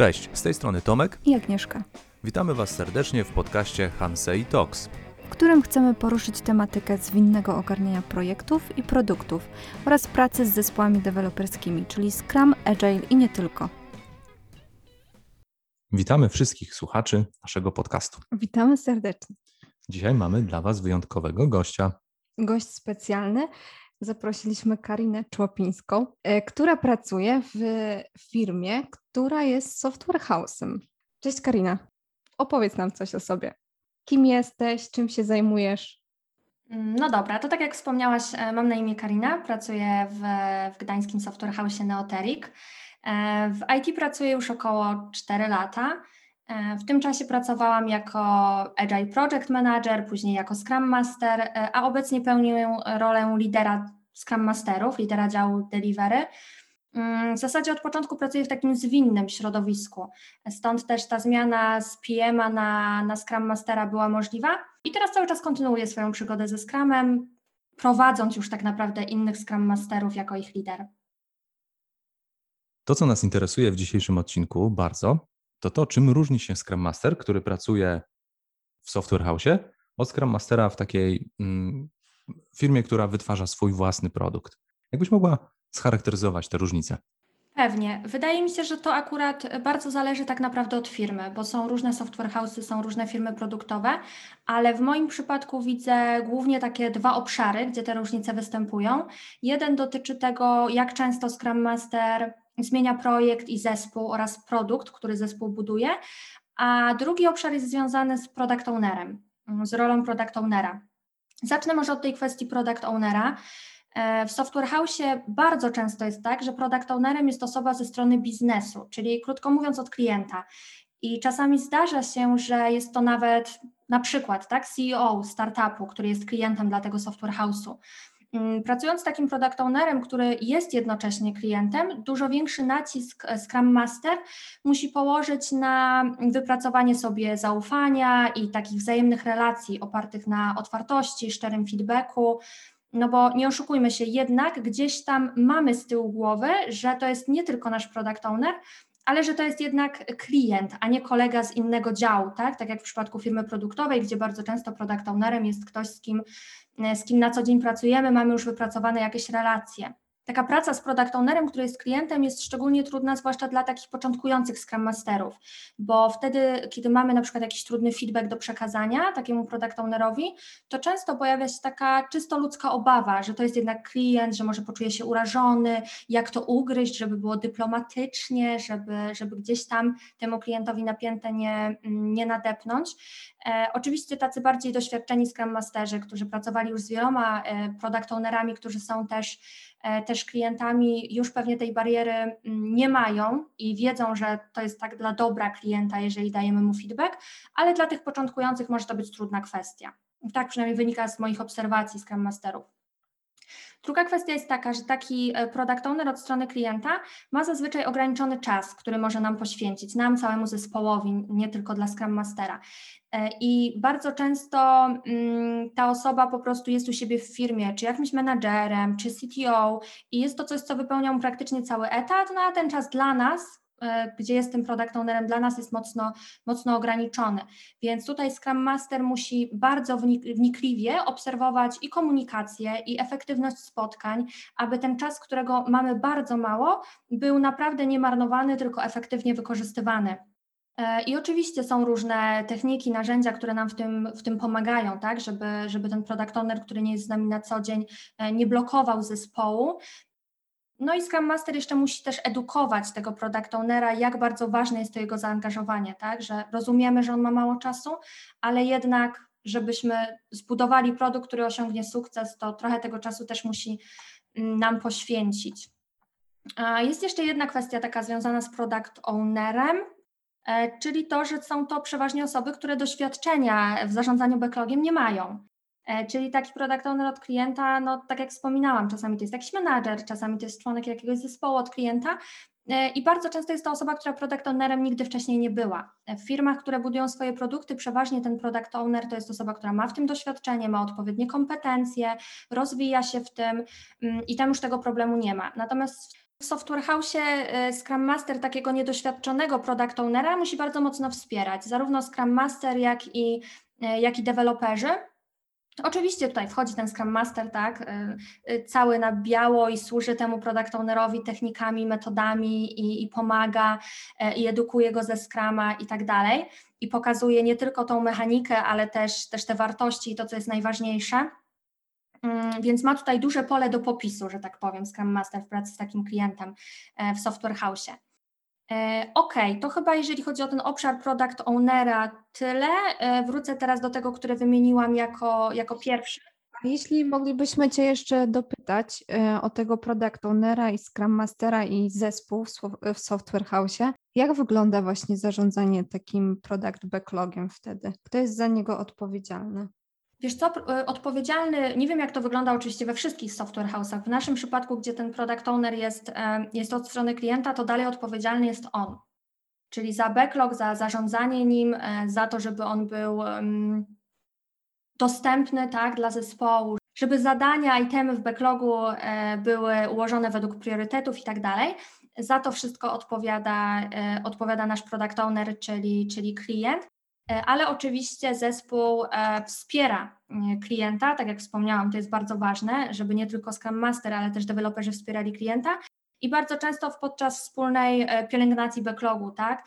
Cześć, z tej strony Tomek i Agnieszka. Witamy Was serdecznie w podcaście Hansei Talks, w którym chcemy poruszyć tematykę zwinnego ogarniania projektów i produktów oraz pracy z zespołami deweloperskimi, czyli Scrum, Agile i nie tylko. Witamy wszystkich słuchaczy naszego podcastu. Witamy serdecznie. Dzisiaj mamy dla Was wyjątkowego gościa. Gość specjalny. Zaprosiliśmy Karinę Człopińską, e, która pracuje w firmie, która jest software house'em. Cześć Karina, opowiedz nam coś o sobie. Kim jesteś, czym się zajmujesz? No dobra, to tak jak wspomniałaś, e, mam na imię Karina, pracuję w, w gdańskim software house Neoteric. E, w IT pracuję już około 4 lata. E, w tym czasie pracowałam jako Agile Project Manager, później jako Scrum Master, a obecnie pełnię rolę lidera Scrum Masterów, lidera działu Delivery. Mm, w zasadzie od początku pracuję w takim zwinnym środowisku, stąd też ta zmiana z PM-a na, na Scrum Mastera była możliwa i teraz cały czas kontynuuję swoją przygodę ze Scrumem, prowadząc już tak naprawdę innych Scrum Masterów jako ich lider. To, co nas interesuje w dzisiejszym odcinku bardzo, to to, czym różni się Scrum Master, który pracuje w Software House, od Scrum Mastera w takiej mm, firmie, która wytwarza swój własny produkt. Jakbyś mogła scharakteryzować te różnice? Pewnie. Wydaje mi się, że to akurat bardzo zależy tak naprawdę od firmy, bo są różne software house'y, są różne firmy produktowe, ale w moim przypadku widzę głównie takie dwa obszary, gdzie te różnice występują. Jeden dotyczy tego, jak często Scrum Master zmienia projekt i zespół oraz produkt, który zespół buduje, a drugi obszar jest związany z product ownerem, z rolą product ownera. Zacznę może od tej kwestii product ownera. E, w Software House bardzo często jest tak, że product ownerem jest osoba ze strony biznesu, czyli krótko mówiąc od klienta. I czasami zdarza się, że jest to nawet na przykład tak, CEO startupu, który jest klientem dla tego software house'u. Mm, pracując z takim product ownerem, który jest jednocześnie klientem, dużo większy nacisk Scrum Master musi położyć na wypracowanie sobie zaufania i takich wzajemnych relacji opartych na otwartości, szczerym feedbacku, no bo nie oszukujmy się, jednak gdzieś tam mamy z tyłu głowy, że to jest nie tylko nasz product owner, ale że to jest jednak klient, a nie kolega z innego działu, tak? Tak jak w przypadku firmy produktowej, gdzie bardzo często product ownerem jest ktoś, z kim, z kim na co dzień pracujemy, mamy już wypracowane jakieś relacje taka praca z product ownerem, który jest klientem, jest szczególnie trudna, zwłaszcza dla takich początkujących Scrum Masterów, bo wtedy, kiedy mamy na przykład jakiś trudny feedback do przekazania takiemu product ownerowi, to często pojawia się taka czysto ludzka obawa, że to jest jednak klient, że może poczuje się urażony, jak to ugryźć, żeby było dyplomatycznie, żeby, żeby gdzieś tam temu klientowi napięte nie, nie nadepnąć. E, oczywiście tacy bardziej doświadczeni Scrum Masterzy, którzy pracowali już z wieloma e, product ownerami, którzy są też też klientami już pewnie tej bariery mm, nie mają i wiedzą, że to jest tak dla dobra klienta, jeżeli dajemy mu feedback, ale dla tych początkujących może to być trudna kwestia. Tak przynajmniej wynika z moich obserwacji Scrum Masterów. Druga kwestia jest taka, że taki e, product owner od strony klienta ma zazwyczaj ograniczony czas, który może nam poświęcić, nam całemu zespołowi, nie tylko dla Scrum Mastera. E, I bardzo często mm, ta osoba po prostu jest u siebie w firmie, czy jakimś menadżerem, czy CTO, i jest to coś, co wypełnia mu praktycznie cały etat, no a ten czas dla nas, E, gdzie jestem product ownerem, dla nas jest mocno, mocno ograniczony. Więc tutaj Scrum Master musi bardzo wnikliwie obserwować i komunikację, i efektywność spotkań, aby ten czas, którego mamy bardzo mało, był naprawdę nie marnowany, tylko efektywnie wykorzystywany. E, I oczywiście są różne techniki, narzędzia, które nam w tym, w tym pomagają, tak, żeby, żeby ten product owner, który nie jest z nami na co dzień, e, nie blokował zespołu. No i Scrum Master jeszcze musi też edukować tego product ownera, jak bardzo ważne jest to jego zaangażowanie, tak, że rozumiemy, że on ma mało czasu, ale jednak, żebyśmy zbudowali produkt, który osiągnie sukces, to trochę tego czasu też musi mm, nam poświęcić. Jest jeszcze jedna kwestia taka związana z product ownerem, e, czyli to, że są to przeważnie osoby, które doświadczenia w zarządzaniu backlogiem nie mają. E, czyli taki product owner od klienta, no tak jak wspominałam, czasami to jest jakiś menadżer, czasami to jest członek jakiegoś zespołu od klienta e, i bardzo często jest to osoba, która product ownerem nigdy wcześniej nie była. E, w firmach, które budują swoje produkty, przeważnie ten product owner to jest osoba, która ma w tym doświadczenie, ma odpowiednie kompetencje, rozwija się w tym mm, i tam już tego problemu nie ma. Natomiast W Software House Scrum Master takiego niedoświadczonego product ownera musi bardzo mocno wspierać, zarówno Scrum Master, jak i, jak i deweloperzy. Oczywiście tutaj wchodzi ten Scrum Master, tak, e, cały na biało i służy temu product ownerowi technikami, metodami i, i pomaga i edukuje go ze Scrama i tak dalej. I pokazuje nie tylko tą mechanikę, ale też, też te wartości i to, co jest najważniejsze. Mm, więc ma tutaj duże pole do popisu, że tak powiem, Scrum Master w pracy z takim klientem e, w Software House. E, ok, to chyba jeżeli chodzi o ten obszar product ownera tyle. E, wrócę teraz do tego, które wymieniłam jako, jako pierwszy. Jeśli moglibyśmy Cię jeszcze dopytać o tego product ownera i Scrum Mastera i zespół w Software House, jak wygląda właśnie zarządzanie takim product backlogiem wtedy? Kto jest za niego odpowiedzialny? Wiesz co, y, odpowiedzialny, nie wiem jak to wygląda oczywiście we wszystkich software house'ach. W naszym przypadku, gdzie ten product owner jest, jest od strony klienta, to dalej odpowiedzialny jest on. Czyli za backlog, za zarządzanie nim, e, za to, żeby on był dostępny tak, dla zespołu, żeby zadania, itemy w backlogu e, były ułożone według priorytetów i tak dalej. Za to wszystko odpowiada, e, odpowiada nasz product owner, czyli, czyli klient. E, ale oczywiście zespół e, wspiera klienta, tak jak wspomniałam, to jest bardzo ważne, żeby nie tylko Scrum Master, ale też deweloperzy wspierali klienta. I bardzo często podczas wspólnej e, pielęgnacji backlogu, tak,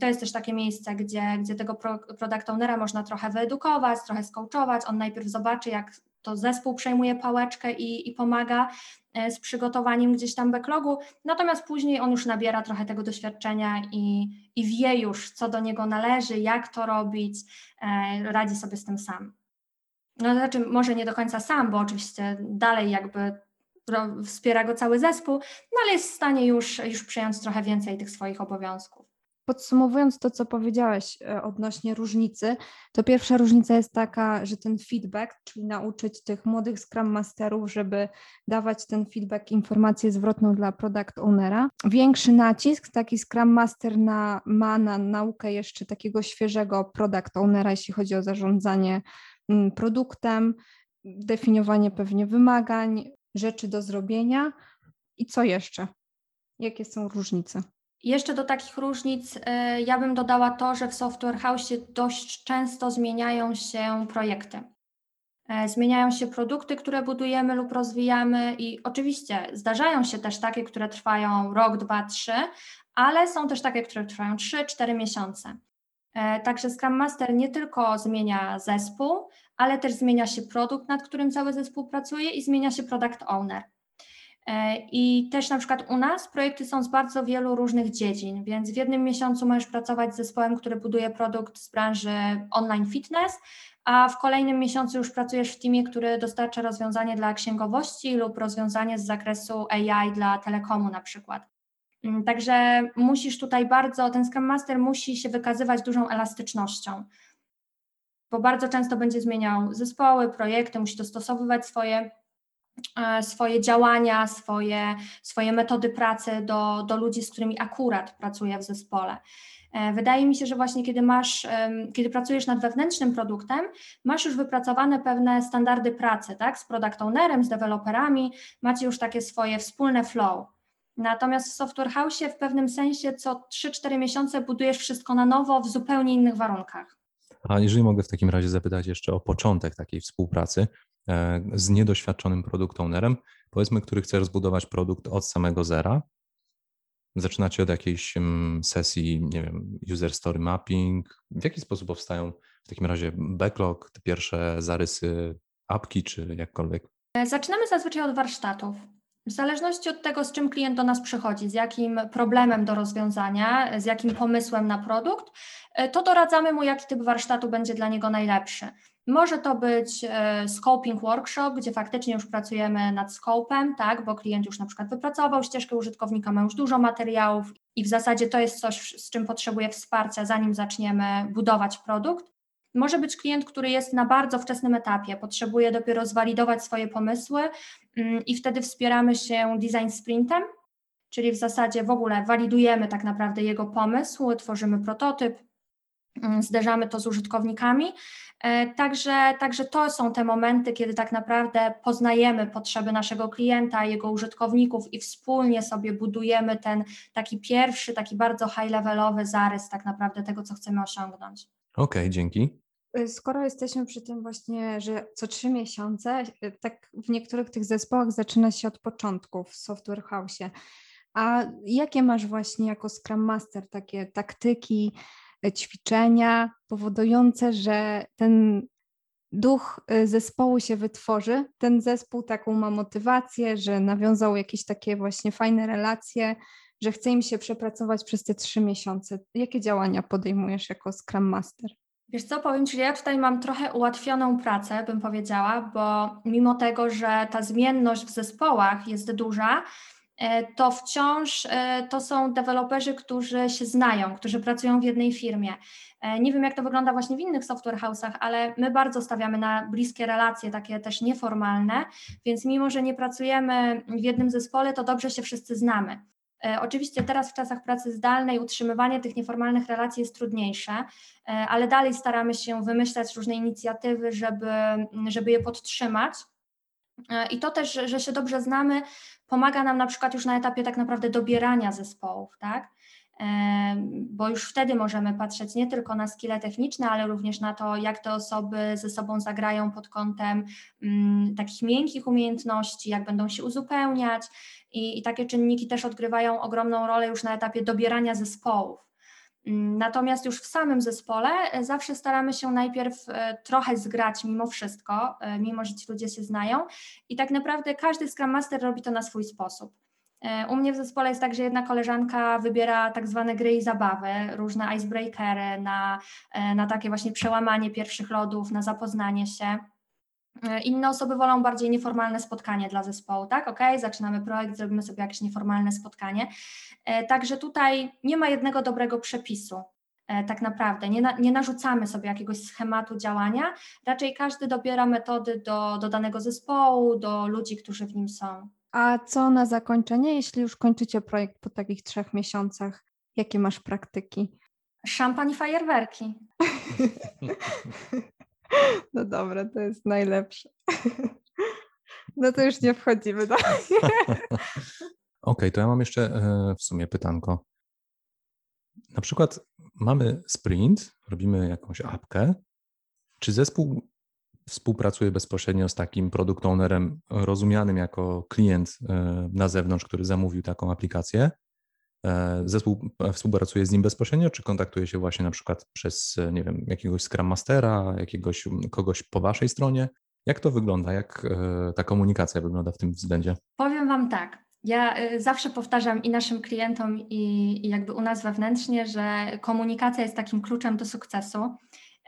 to jest też takie miejsce, gdzie, gdzie tego product ownera można trochę wyedukować, trochę skołczować. On najpierw zobaczy, jak to zespół przejmuje pałeczkę i, i pomaga e, z przygotowaniem gdzieś tam backlogu, natomiast później on już nabiera trochę tego doświadczenia i, i wie już, co do niego należy, jak to robić, e, radzi sobie z tym sam. No, znaczy, może nie do końca sam, bo oczywiście dalej jakby wspiera go cały zespół, no ale jest w stanie już, już przyjąć trochę więcej tych swoich obowiązków. Podsumowując to, co powiedziałeś e, odnośnie różnicy, to pierwsza różnica jest taka, że ten feedback, czyli nauczyć tych młodych Scrum Masterów, żeby dawać ten feedback, informację zwrotną dla product ownera. Większy nacisk taki Scrum Master na, ma na naukę jeszcze takiego świeżego product ownera, jeśli chodzi o zarządzanie mm, produktem, definiowanie pewnie wymagań, rzeczy do zrobienia i co jeszcze? Jakie są różnice? Jeszcze do takich różnic e, ja bym dodała to, że w Software House dość często zmieniają się projekty. E, zmieniają się produkty, które budujemy lub rozwijamy, i oczywiście zdarzają się też takie, które trwają rok, dwa, trzy, ale są też takie, które trwają trzy, cztery miesiące. E, także Scrum Master nie tylko zmienia zespół, ale też zmienia się produkt, nad którym cały zespół pracuje i zmienia się product owner. E, I też na przykład u nas projekty są z bardzo wielu różnych dziedzin, więc w jednym miesiącu możesz pracować z zespołem, który buduje produkt z branży online fitness, a w kolejnym miesiącu już pracujesz w teamie, który dostarcza rozwiązanie dla księgowości lub rozwiązanie z zakresu AI dla telekomu na przykład. Mm, także musisz tutaj bardzo, ten Scrum Master musi się wykazywać dużą elastycznością, bo bardzo często będzie zmieniał zespoły, projekty, musi dostosowywać swoje swoje działania, swoje, swoje metody pracy do, do ludzi, z którymi akurat pracuje w zespole. E, wydaje mi się, że właśnie kiedy masz, kiedy pracujesz nad wewnętrznym produktem, masz już wypracowane pewne standardy pracy, tak, z product ownerem, z deweloperami, macie już takie swoje wspólne flow. Natomiast w Software House w pewnym sensie co 3-4 miesiące budujesz wszystko na nowo w zupełnie innych warunkach. A jeżeli mogę w takim razie zapytać jeszcze o początek takiej współpracy, E, z niedoświadczonym produkt ownerem, powiedzmy, który chce rozbudować produkt od samego zera. Zaczynacie od jakiejś sesji, nie wiem, user story mapping. W jaki sposób powstają w takim razie backlog, te pierwsze zarysy apki, czy jakkolwiek? E, zaczynamy zazwyczaj od warsztatów. W zależności od tego, z czym klient do nas przychodzi, z jakim problemem do rozwiązania, z jakim pomysłem na produkt, e, to doradzamy mu, jaki typ warsztatu będzie dla niego najlepszy. Może to być e, scoping workshop, gdzie faktycznie już pracujemy nad scopem, tak, bo klient już na przykład wypracował ścieżkę użytkownika, ma już dużo materiałów i w zasadzie to jest coś, z czym potrzebuje wsparcia, zanim zaczniemy budować produkt. Może być klient, który jest na bardzo wczesnym etapie, potrzebuje dopiero zwalidować swoje pomysły mm, i wtedy wspieramy się design sprintem, czyli w zasadzie w ogóle walidujemy tak naprawdę jego pomysł, tworzymy prototyp, mm, zderzamy to z użytkownikami. E, także, także to są te momenty, kiedy tak naprawdę poznajemy potrzeby naszego klienta, jego użytkowników i wspólnie sobie budujemy ten taki pierwszy, taki bardzo high-levelowy zarys tak naprawdę tego, co chcemy osiągnąć. Okej, okay, dzięki. Y, skoro jesteśmy przy tym właśnie, że co trzy miesiące, y, tak w niektórych tych zespołach zaczyna się od początku w Software House. A jakie masz właśnie jako Scrum Master takie taktyki, y, ćwiczenia powodujące, że ten duch zespołu się wytworzy, ten zespół taką ma motywację, że nawiązał jakieś takie właśnie fajne relacje, że chce im się przepracować przez te trzy miesiące. Jakie działania podejmujesz jako Scrum Master? Wiesz co, powiem Ci, ja tutaj mam trochę ułatwioną pracę, bym powiedziała, bo mimo tego, że ta zmienność w zespołach jest duża, e, to wciąż e, to są deweloperzy, którzy się znają, którzy pracują w jednej firmie. E, nie wiem, jak to wygląda właśnie w innych software house'ach, ale my bardzo stawiamy na bliskie relacje, takie też nieformalne, więc mimo, że nie pracujemy w jednym zespole, to dobrze się wszyscy znamy. E, oczywiście teraz w czasach pracy zdalnej utrzymywanie tych nieformalnych relacji jest trudniejsze, e, ale dalej staramy się wymyślać różne inicjatywy, żeby, żeby je podtrzymać. E, I to też, że się dobrze znamy, pomaga nam na przykład już na etapie tak naprawdę dobierania zespołów, tak? Bo już wtedy możemy patrzeć nie tylko na skille techniczne, ale również na to, jak te osoby ze sobą zagrają pod kątem mm, takich miękkich umiejętności, jak będą się uzupełniać i, i takie czynniki też odgrywają ogromną rolę już na etapie dobierania zespołów. Mm, natomiast już w samym zespole e, zawsze staramy się najpierw e, trochę zgrać mimo wszystko, e, mimo że ci ludzie się znają i tak naprawdę każdy Scrum Master robi to na swój sposób. U mnie w zespole jest tak, że jedna koleżanka wybiera tak zwane gry i zabawy, różne icebreakery na, na takie właśnie przełamanie pierwszych lodów, na zapoznanie się. Inne osoby wolą bardziej nieformalne spotkanie dla zespołu, tak? Ok, zaczynamy projekt, zrobimy sobie jakieś nieformalne spotkanie. Także tutaj nie ma jednego dobrego przepisu. Tak naprawdę nie, na, nie narzucamy sobie jakiegoś schematu działania, raczej każdy dobiera metody do, do danego zespołu, do ludzi, którzy w nim są. A co na zakończenie, jeśli już kończycie projekt po takich trzech miesiącach? Jakie masz praktyki? Szampan i fajerwerki. No dobra, to jest najlepsze. No to już nie wchodzimy dalej. Okej, okay, to ja mam jeszcze e, w sumie pytanko. Na przykład mamy sprint, robimy jakąś apkę. Czy zespół współpracuje bezpośrednio z takim product ownerem rozumianym jako klient e, na zewnątrz, który zamówił taką aplikację? E, zespół e, współpracuje z nim bezpośrednio, czy kontaktuje się właśnie na przykład przez, nie wiem, jakiegoś Scrum Mastera, jakiegoś kogoś po waszej stronie? Jak to wygląda? Jak ta komunikacja wygląda w tym względzie? Powiem wam tak. Ja zawsze powtarzam i naszym klientom, i, i jakby u nas wewnętrznie, że komunikacja jest takim kluczem do sukcesu.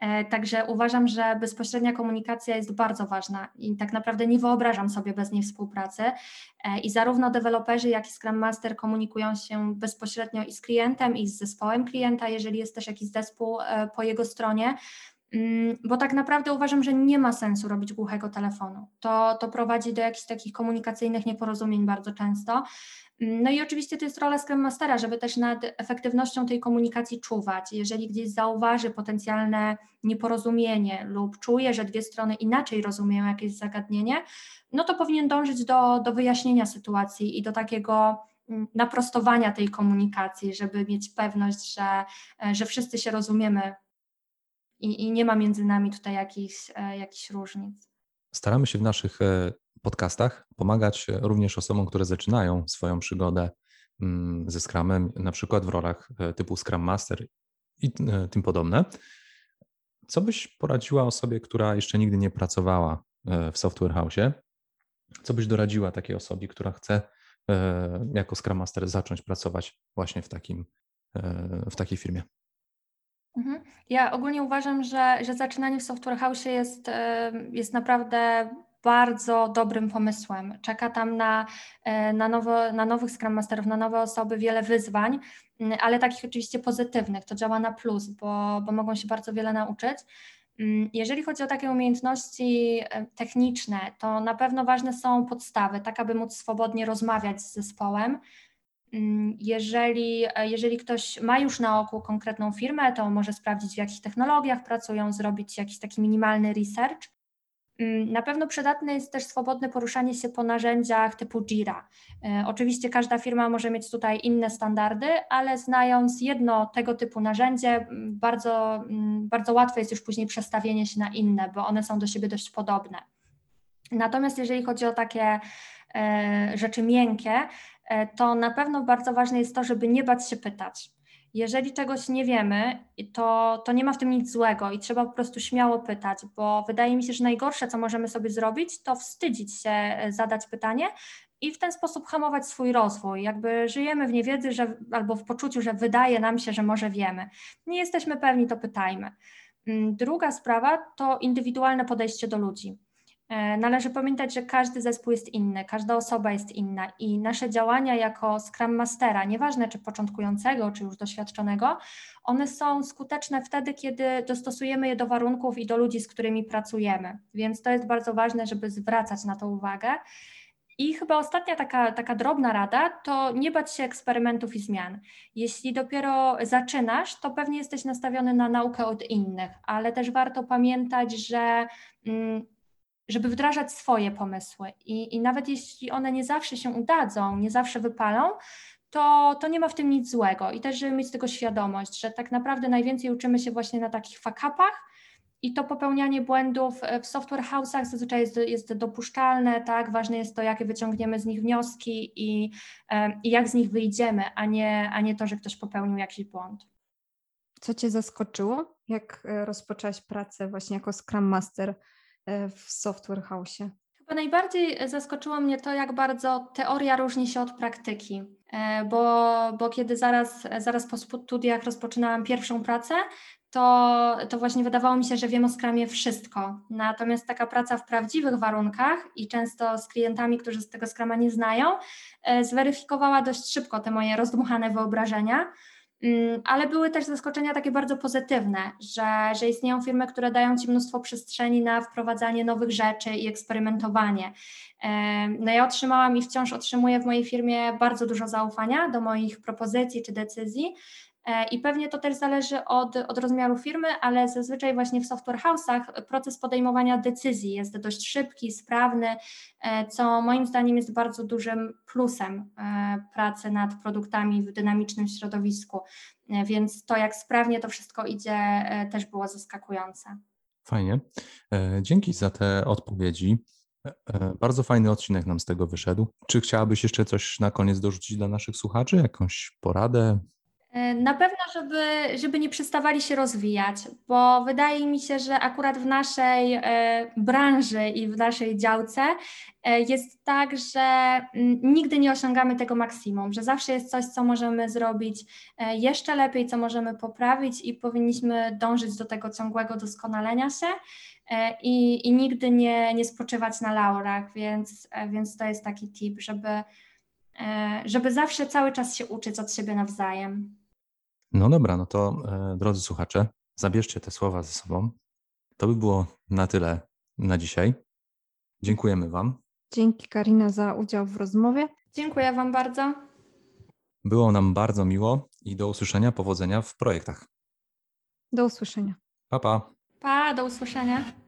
E, także uważam, że bezpośrednia komunikacja jest bardzo ważna i tak naprawdę nie wyobrażam sobie bez niej współpracy. E, I zarówno deweloperzy, jak i Scrum Master komunikują się bezpośrednio i z klientem, i z zespołem klienta, jeżeli jest też jakiś zespół e, po jego stronie. Mm, bo tak naprawdę uważam, że nie ma sensu robić głuchego telefonu. To, to prowadzi do jakichś takich komunikacyjnych nieporozumień bardzo często. No i oczywiście to jest rola Scrum Mastera, żeby też nad efektywnością tej komunikacji czuwać. Jeżeli gdzieś zauważy potencjalne nieporozumienie lub czuje, że dwie strony inaczej rozumieją jakieś zagadnienie, no to powinien dążyć do, do wyjaśnienia sytuacji i do takiego mm, naprostowania tej komunikacji, żeby mieć pewność, że, że wszyscy się rozumiemy i, i nie ma między nami tutaj jakichś, e, jakichś różnic. Staramy się w naszych e, podcastach pomagać również osobom, które zaczynają swoją przygodę mm, ze Scrumem, na przykład w rolach e, typu Scrum Master i e, tym podobne. Co byś poradziła osobie, która jeszcze nigdy nie pracowała e, w Software House? Co byś doradziła takiej osobie, która chce jako Scrum Master zacząć pracować właśnie w, takim, w takiej firmie? Mhm. Ja ogólnie uważam, że, że zaczynanie w Software House jest, jest naprawdę bardzo dobrym pomysłem. Czeka tam na, e, na, nowo, na nowych Scrum Masterów, na nowe osoby wiele wyzwań, ale takich oczywiście pozytywnych. To działa na plus, bo, bo mogą się bardzo wiele nauczyć. Jeżeli chodzi o takie umiejętności e, techniczne, to na pewno ważne są podstawy, tak aby móc swobodnie rozmawiać z zespołem, Jeżeli, e, jeżeli ktoś ma już na oku konkretną firmę, to może sprawdzić, w jakich technologiach pracują, zrobić jakiś taki minimalny research. Mm, Na pewno przydatne jest też swobodne poruszanie się po narzędziach typu Jira. E, Oczywiście każda firma może mieć tutaj inne standardy, ale znając jedno tego typu narzędzie, mm, bardzo, mm, bardzo łatwe jest już później przestawienie się na inne, bo one są do siebie dość podobne. Natomiast jeżeli chodzi o takie e, rzeczy miękkie, to na pewno bardzo ważne jest to, żeby nie bać się pytać. Jeżeli czegoś nie wiemy, to, to nie ma w tym nic złego i trzeba po prostu śmiało pytać, bo wydaje mi się, że najgorsze, co możemy sobie zrobić, to wstydzić się e, zadać pytanie i w ten sposób hamować swój rozwój. Jakby żyjemy w niewiedzy że, albo w poczuciu, że wydaje nam się, że może wiemy. Nie jesteśmy pewni, to pytajmy. Mm, Druga sprawa to indywidualne podejście do ludzi. E, Należy pamiętać, że każdy zespół jest inny, każda osoba jest inna i nasze działania jako Scrum Mastera, nieważne czy początkującego, czy już doświadczonego, one są skuteczne wtedy, kiedy dostosujemy je do warunków i do ludzi, z którymi pracujemy. Więc to jest bardzo ważne, żeby zwracać na to uwagę. I chyba ostatnia taka, taka drobna rada to nie bać się eksperymentów i zmian. Jeśli dopiero zaczynasz, to pewnie jesteś nastawiony na naukę od innych, ale też warto pamiętać, że. Mm, żeby wdrażać swoje pomysły. I, I nawet jeśli one nie zawsze się udadzą, nie zawsze wypalą, to, to nie ma w tym nic złego. I też, żeby mieć tego świadomość, że tak naprawdę najwięcej uczymy się właśnie na takich fakapach. I to popełnianie błędów w software house'ach zazwyczaj jest, jest dopuszczalne, tak? Ważne jest to, jakie wyciągniemy z nich wnioski i, i jak z nich wyjdziemy, a nie, a nie to, że ktoś popełnił jakiś błąd. Co Cię zaskoczyło, jak e, rozpoczęłaś pracę właśnie jako Scrum Master w Software House? Chyba najbardziej zaskoczyło mnie to, jak bardzo teoria różni się od praktyki, E, bo, bo kiedy zaraz, zaraz po studiach rozpoczynałam pierwszą pracę, to, to właśnie wydawało mi się, że wiem o Scrumie wszystko. Natomiast taka praca w prawdziwych warunkach i często z klientami, którzy z tego Scruma nie znają, e, zweryfikowała dość szybko te moje rozdmuchane wyobrażenia. Mm, Ale były też zaskoczenia takie bardzo pozytywne, że, że istnieją firmy, które dają Ci mnóstwo przestrzeni na wprowadzanie nowych rzeczy i eksperymentowanie. Em, No ja otrzymałam i wciąż otrzymuję w mojej firmie bardzo dużo zaufania do moich propozycji czy decyzji. E, I pewnie to też zależy od, od rozmiaru firmy, ale zazwyczaj właśnie w software house'ach proces podejmowania decyzji jest dość szybki, sprawny, e, co moim zdaniem jest bardzo dużym plusem e, pracy nad produktami w dynamicznym środowisku. Więc to, jak sprawnie to wszystko idzie, też było zaskakujące. Fajnie. Dzięki za te odpowiedzi. Bardzo fajny odcinek nam z tego wyszedł. Czy chciałabyś jeszcze coś na koniec dorzucić dla naszych słuchaczy? Jakąś poradę? E, Na pewno, żeby, żeby nie przestawali się rozwijać, bo wydaje mi się, że akurat w naszej e, branży i w naszej działce e, jest tak, że mm, nigdy nie osiągamy tego maksimum, że zawsze jest coś, co możemy zrobić jeszcze lepiej, co możemy poprawić i powinniśmy dążyć do tego ciągłego doskonalenia się i, i nigdy nie, nie spoczywać na laurach, więc, więc to jest taki tip, żeby, żeby zawsze cały czas się uczyć od siebie nawzajem. No dobra, no to e, drodzy słuchacze, zabierzcie te słowa ze sobą. To by było na tyle na dzisiaj. Dziękujemy Wam. Dzięki Karina za udział w rozmowie. Dziękuję Wam bardzo. Było nam bardzo miło i do usłyszenia, powodzenia w projektach. Do usłyszenia. Pa, pa. Pa, do usłyszenia.